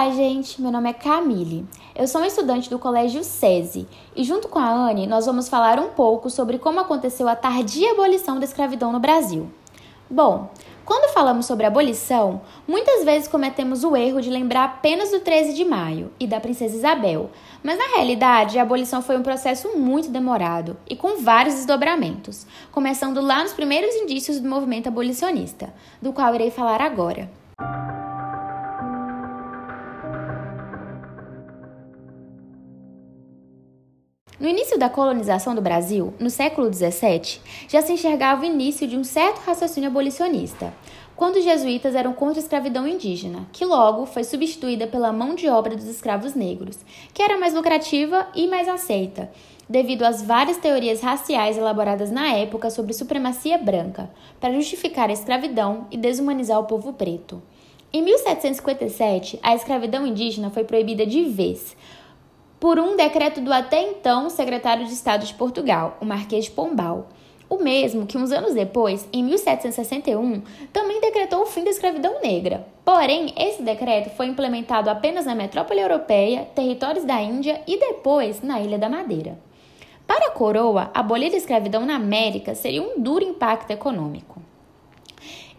Olá, gente. Meu nome é Camille. Eu sou estudante do Colégio SESI e, junto com a Anne, nós vamos falar um pouco sobre como aconteceu a tardia abolição da escravidão no Brasil. Bom, quando falamos sobre abolição, muitas vezes cometemos o erro de lembrar apenas do 13 de maio e da Princesa Isabel, mas na realidade a abolição foi um processo muito demorado e com vários desdobramentos, começando lá nos primeiros indícios do movimento abolicionista, do qual irei falar agora. No início da colonização do Brasil, no século XVII, já se enxergava o início de um certo raciocínio abolicionista, quando os jesuítas eram contra a escravidão indígena, que logo foi substituída pela mão de obra dos escravos negros, que era mais lucrativa e mais aceita, devido às várias teorias raciais elaboradas na época sobre supremacia branca, para justificar a escravidão e desumanizar o povo preto. Em 1757, a escravidão indígena foi proibida de vez, por um decreto do até então secretário de Estado de Portugal, o Marquês de Pombal. O mesmo que, uns anos depois, em 1761, também decretou o fim da escravidão negra. Porém, esse decreto foi implementado apenas na metrópole europeia, territórios da Índia e depois na Ilha da Madeira. Para a coroa, abolir a escravidão na América seria um duro impacto econômico.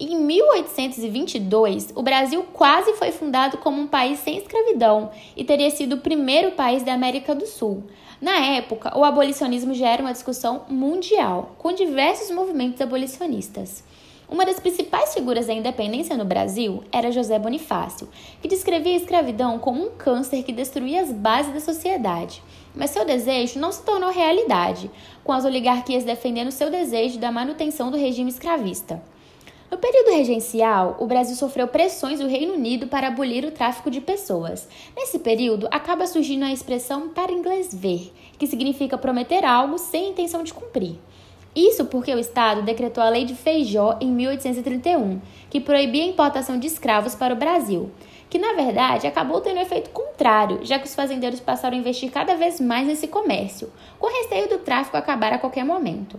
Em 1822, o Brasil quase foi fundado como um país sem escravidão e teria sido o primeiro país da América do Sul. Na época, o abolicionismo já era uma discussão mundial, com diversos movimentos abolicionistas. Uma das principais figuras da independência no Brasil era José Bonifácio, que descrevia a escravidão como um câncer que destruía as bases da sociedade. Mas seu desejo não se tornou realidade, com as oligarquias defendendo seu desejo da manutenção do regime escravista. No período regencial, o Brasil sofreu pressões do Reino Unido para abolir o tráfico de pessoas. Nesse período, acaba surgindo a expressão para inglês ver, que significa prometer algo sem intenção de cumprir. Isso porque o Estado decretou a Lei de Feijó em 1831, que proibia a importação de escravos para o Brasil, que na verdade acabou tendo um efeito contrário, já que os fazendeiros passaram a investir cada vez mais nesse comércio, com receio do tráfico acabar a qualquer momento.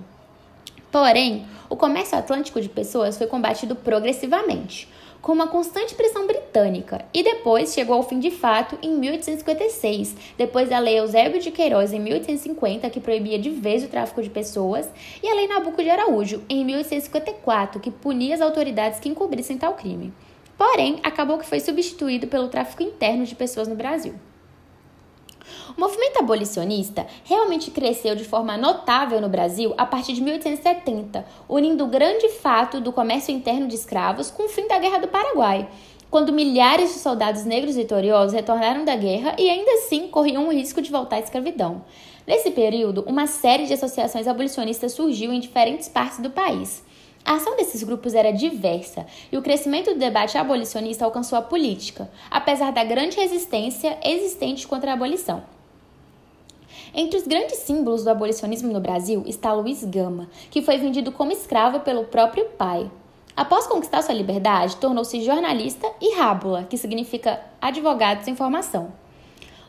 Porém, o comércio atlântico de pessoas foi combatido progressivamente, com uma constante pressão britânica, e depois chegou ao fim de fato em 1856, depois da Lei Eusébio de Queiroz em 1850, que proibia de vez o tráfico de pessoas, e a Lei Nabuco de Araújo em 1854, que punia as autoridades que encobrissem tal crime. Porém, acabou que foi substituído pelo tráfico interno de pessoas no Brasil. O movimento abolicionista realmente cresceu de forma notável no Brasil a partir de 1870, unindo o grande fato do comércio interno de escravos com o fim da Guerra do Paraguai, quando milhares de soldados negros vitoriosos retornaram da guerra e ainda assim corriam o risco de voltar à escravidão. Nesse período, uma série de associações abolicionistas surgiu em diferentes partes do país. A ação desses grupos era diversa e o crescimento do debate abolicionista alcançou a política, apesar da grande resistência existente contra a abolição. Entre os grandes símbolos do abolicionismo no Brasil está Luiz Gama, que foi vendido como escravo pelo próprio pai. Após conquistar sua liberdade, tornou-se jornalista e rábula, que significa advogado sem formação.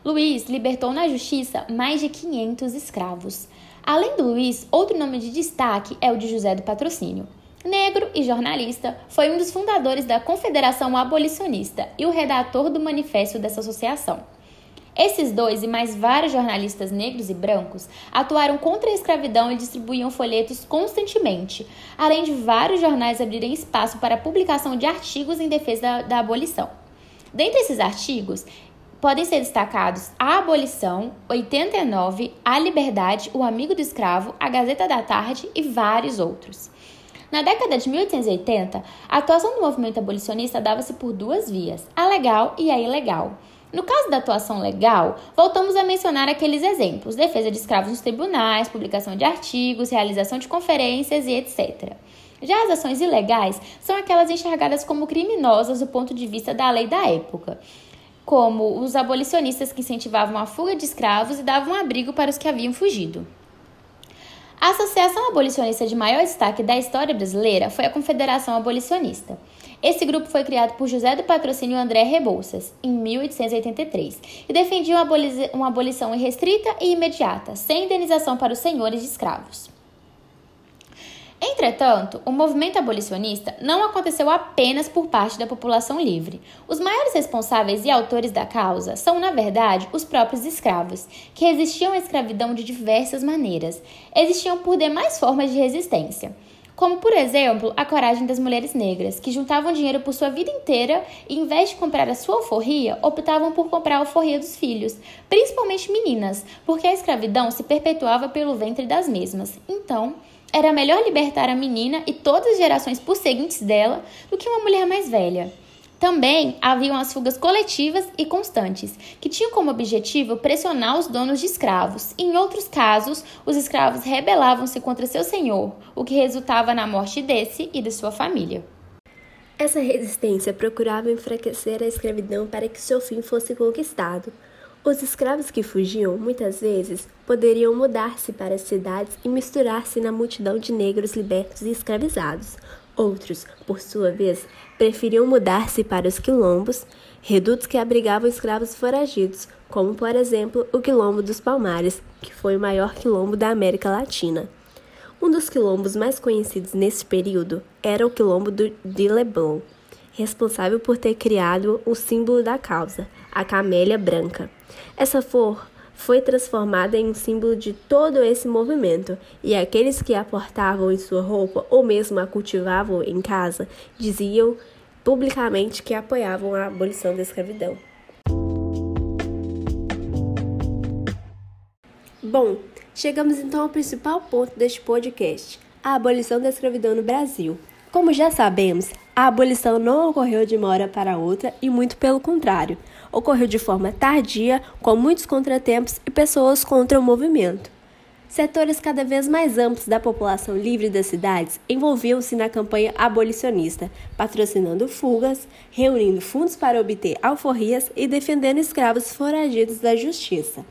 Luiz libertou na justiça mais de 500 escravos. Além do Luiz, outro nome de destaque é o de José do Patrocínio. Negro e jornalista, foi um dos fundadores da Confederação Abolicionista e o redator do manifesto dessa associação. Esses dois e mais vários jornalistas negros e brancos atuaram contra a escravidão e distribuíam folhetos constantemente, além de vários jornais abrirem espaço para a publicação de artigos em defesa da, da abolição. Dentre esses artigos, podem ser destacados A Abolição, 89, A Liberdade, O Amigo do Escravo, A Gazeta da Tarde e vários outros. Na década de 1880, a atuação do movimento abolicionista dava-se por duas vias, a legal e a ilegal. No caso da atuação legal, voltamos a mencionar aqueles exemplos: defesa de escravos nos tribunais, publicação de artigos, realização de conferências e etc. Já as ações ilegais são aquelas enxergadas como criminosas do ponto de vista da lei da época, como os abolicionistas que incentivavam a fuga de escravos e davam abrigo para os que haviam fugido. A associação abolicionista de maior destaque da história brasileira foi a Confederação Abolicionista. Esse grupo foi criado por José do Patrocínio André Rebouças, em 1883, e defendia uma, aboli uma abolição irrestrita e imediata, sem indenização para os senhores de escravos. Entretanto, o movimento abolicionista não aconteceu apenas por parte da população livre. Os maiores responsáveis e autores da causa são, na verdade, os próprios escravos, que resistiam à escravidão de diversas maneiras. Existiam por demais formas de resistência como por exemplo a coragem das mulheres negras, que juntavam dinheiro por sua vida inteira e, em vez de comprar a sua alforria, optavam por comprar a alforria dos filhos, principalmente meninas, porque a escravidão se perpetuava pelo ventre das mesmas. Então, era melhor libertar a menina e todas as gerações por seguintes dela do que uma mulher mais velha. Também haviam as fugas coletivas e constantes, que tinham como objetivo pressionar os donos de escravos. Em outros casos, os escravos rebelavam-se contra seu senhor, o que resultava na morte desse e de sua família. Essa resistência procurava enfraquecer a escravidão para que seu fim fosse conquistado. Os escravos que fugiam, muitas vezes, poderiam mudar-se para as cidades e misturar-se na multidão de negros libertos e escravizados. Outros, por sua vez, preferiam mudar-se para os quilombos, redutos que abrigavam escravos foragidos, como, por exemplo, o Quilombo dos Palmares, que foi o maior quilombo da América Latina. Um dos quilombos mais conhecidos nesse período era o Quilombo de Leblon, responsável por ter criado o símbolo da causa, a camélia branca. Essa flor foi transformada em um símbolo de todo esse movimento, e aqueles que a portavam em sua roupa ou mesmo a cultivavam em casa diziam publicamente que apoiavam a abolição da escravidão. Bom, chegamos então ao principal ponto deste podcast: a abolição da escravidão no Brasil. Como já sabemos, a abolição não ocorreu de uma hora para outra e muito pelo contrário, ocorreu de forma tardia, com muitos contratempos e pessoas contra o movimento. Setores cada vez mais amplos da população livre das cidades envolviam-se na campanha abolicionista, patrocinando fugas, reunindo fundos para obter alforrias e defendendo escravos foragidos da justiça.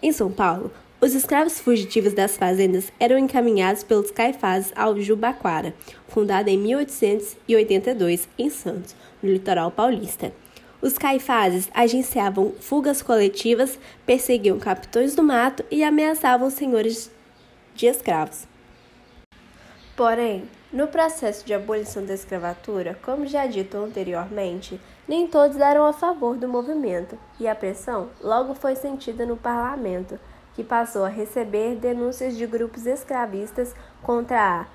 Em São Paulo, os escravos fugitivos das fazendas eram encaminhados pelos caifás ao Jubaquara, fundada em 1882 em Santos, no litoral paulista. Os caifazes agenciavam fugas coletivas, perseguiam capitões do mato e ameaçavam senhores de escravos. Porém, no processo de abolição da escravatura, como já dito anteriormente, nem todos eram a favor do movimento, e a pressão logo foi sentida no parlamento que passou a receber denúncias de grupos escravistas contra a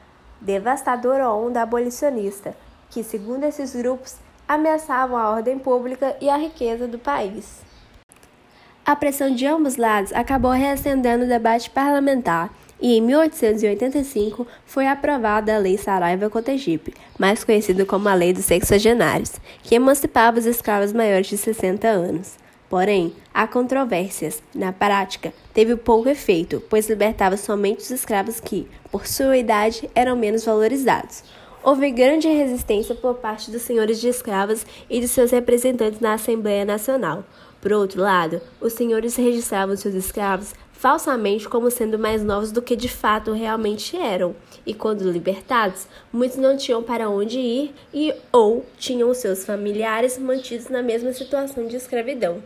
devastadora onda abolicionista, que, segundo esses grupos, ameaçavam a ordem pública e a riqueza do país. A pressão de ambos lados acabou reacendendo o debate parlamentar e em 1885 foi aprovada a Lei Saraiva-Cotegipe, mais conhecida como a Lei dos Sexagenários, que emancipava os escravos maiores de 60 anos. Porém, há controvérsias. Na prática, teve pouco efeito, pois libertava somente os escravos que, por sua idade, eram menos valorizados. Houve grande resistência por parte dos senhores de escravos e de seus representantes na Assembleia Nacional. Por outro lado, os senhores registravam seus escravos falsamente como sendo mais novos do que de fato realmente eram, e quando libertados, muitos não tinham para onde ir e ou tinham seus familiares mantidos na mesma situação de escravidão.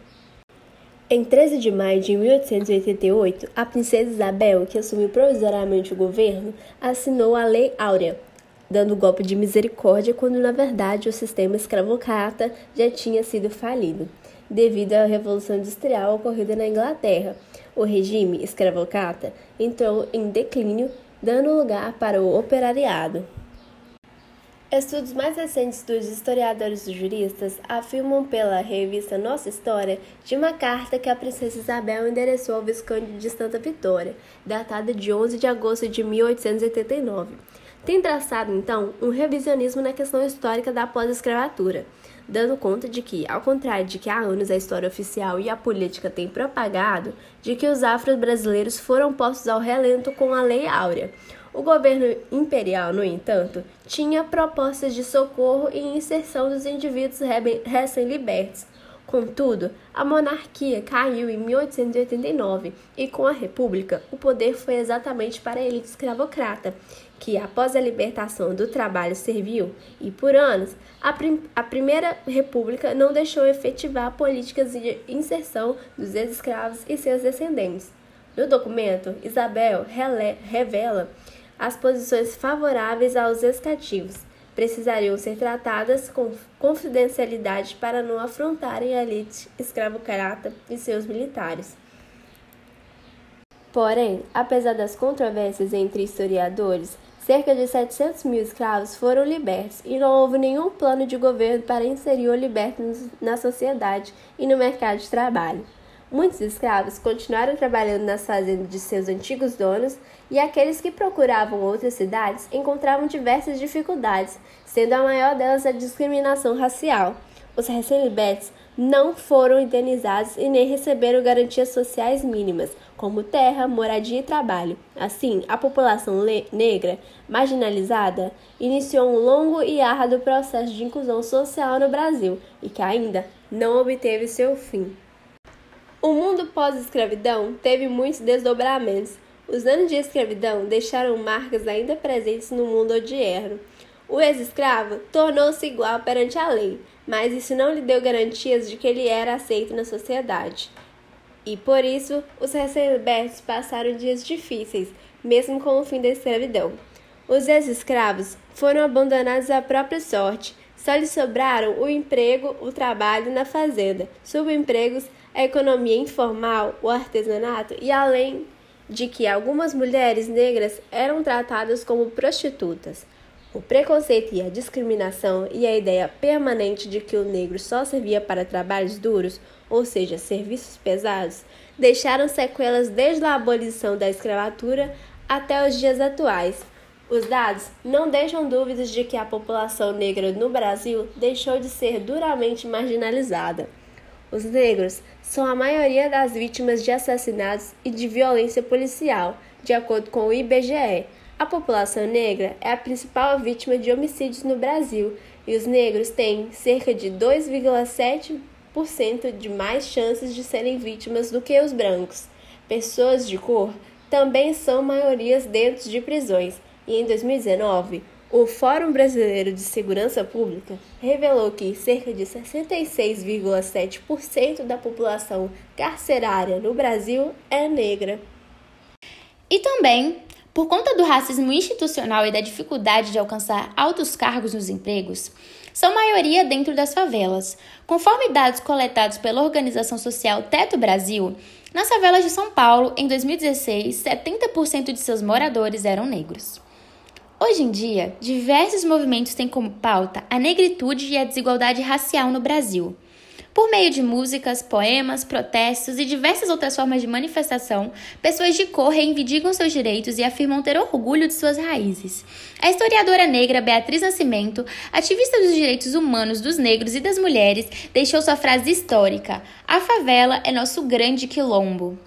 Em 13 de maio de 1888, a princesa Isabel, que assumiu provisoriamente o governo, assinou a Lei Áurea, dando golpe de misericórdia quando na verdade o sistema escravocrata já tinha sido falido. Devido à Revolução Industrial ocorrida na Inglaterra, o regime escravocrata entrou em declínio, dando lugar para o operariado. Estudos mais recentes dos historiadores e juristas afirmam pela revista Nossa História de uma carta que a princesa Isabel endereçou ao Visconde de Santa Vitória, datada de 11 de agosto de 1889. Tem traçado, então, um revisionismo na questão histórica da pós-escravatura, dando conta de que, ao contrário de que há anos a história oficial e a política têm propagado, de que os afro-brasileiros foram postos ao relento com a Lei Áurea, o governo imperial, no entanto, tinha propostas de socorro e inserção dos indivíduos recém-libertos. Contudo, a monarquia caiu em 1889 e, com a República, o poder foi exatamente para a elite escravocrata, que, após a libertação do trabalho servil e por anos, a, prim a Primeira República não deixou efetivar políticas de inserção dos ex-escravos e seus descendentes. No documento, Isabel revela as posições favoráveis aos escativos precisariam ser tratadas com confidencialidade para não afrontarem a elite escravocrata e seus militares. Porém, apesar das controvérsias entre historiadores, cerca de 700 mil escravos foram libertos e não houve nenhum plano de governo para inserir o liberto na sociedade e no mercado de trabalho. Muitos escravos continuaram trabalhando nas fazendas de seus antigos donos e aqueles que procuravam outras cidades encontravam diversas dificuldades, sendo a maior delas a discriminação racial. Os recém-libertos não foram indenizados e nem receberam garantias sociais mínimas, como terra, moradia e trabalho. Assim, a população negra marginalizada iniciou um longo e árduo processo de inclusão social no Brasil e que ainda não obteve seu fim. O mundo pós-escravidão teve muitos desdobramentos. Os anos de escravidão deixaram marcas ainda presentes no mundo odierno. O ex-escravo tornou-se igual perante a lei, mas isso não lhe deu garantias de que ele era aceito na sociedade. E por isso, os recém-libertos passaram dias difíceis, mesmo com o fim da escravidão. Os ex-escravos foram abandonados à própria sorte, só lhes sobraram o emprego, o trabalho na fazenda, subempregos a economia informal, o artesanato e além de que algumas mulheres negras eram tratadas como prostitutas. O preconceito e a discriminação e a ideia permanente de que o negro só servia para trabalhos duros, ou seja, serviços pesados, deixaram sequelas desde a abolição da escravatura até os dias atuais. Os dados não deixam dúvidas de que a população negra no Brasil deixou de ser duramente marginalizada. Os negros são a maioria das vítimas de assassinatos e de violência policial, de acordo com o IBGE. A população negra é a principal vítima de homicídios no Brasil e os negros têm cerca de 2,7% de mais chances de serem vítimas do que os brancos. Pessoas de cor também são maiorias dentro de prisões e em 2019 o Fórum Brasileiro de Segurança Pública revelou que cerca de 66,7% da população carcerária no Brasil é negra. E também, por conta do racismo institucional e da dificuldade de alcançar altos cargos nos empregos, são maioria dentro das favelas. Conforme dados coletados pela organização social Teto Brasil, nas favelas de São Paulo, em 2016, 70% de seus moradores eram negros. Hoje em dia, diversos movimentos têm como pauta a negritude e a desigualdade racial no Brasil. Por meio de músicas, poemas, protestos e diversas outras formas de manifestação, pessoas de cor reivindicam seus direitos e afirmam ter orgulho de suas raízes. A historiadora negra Beatriz Nascimento, ativista dos direitos humanos dos negros e das mulheres, deixou sua frase histórica: A favela é nosso grande quilombo.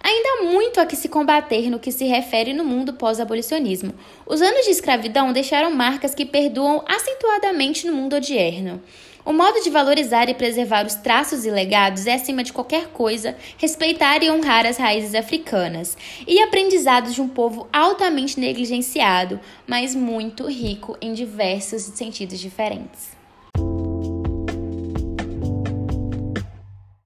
Ainda há muito a que se combater no que se refere no mundo pós-abolicionismo. Os anos de escravidão deixaram marcas que perduam acentuadamente no mundo odierno. O modo de valorizar e preservar os traços e legados é, acima de qualquer coisa, respeitar e honrar as raízes africanas e aprendizados de um povo altamente negligenciado, mas muito rico em diversos sentidos diferentes.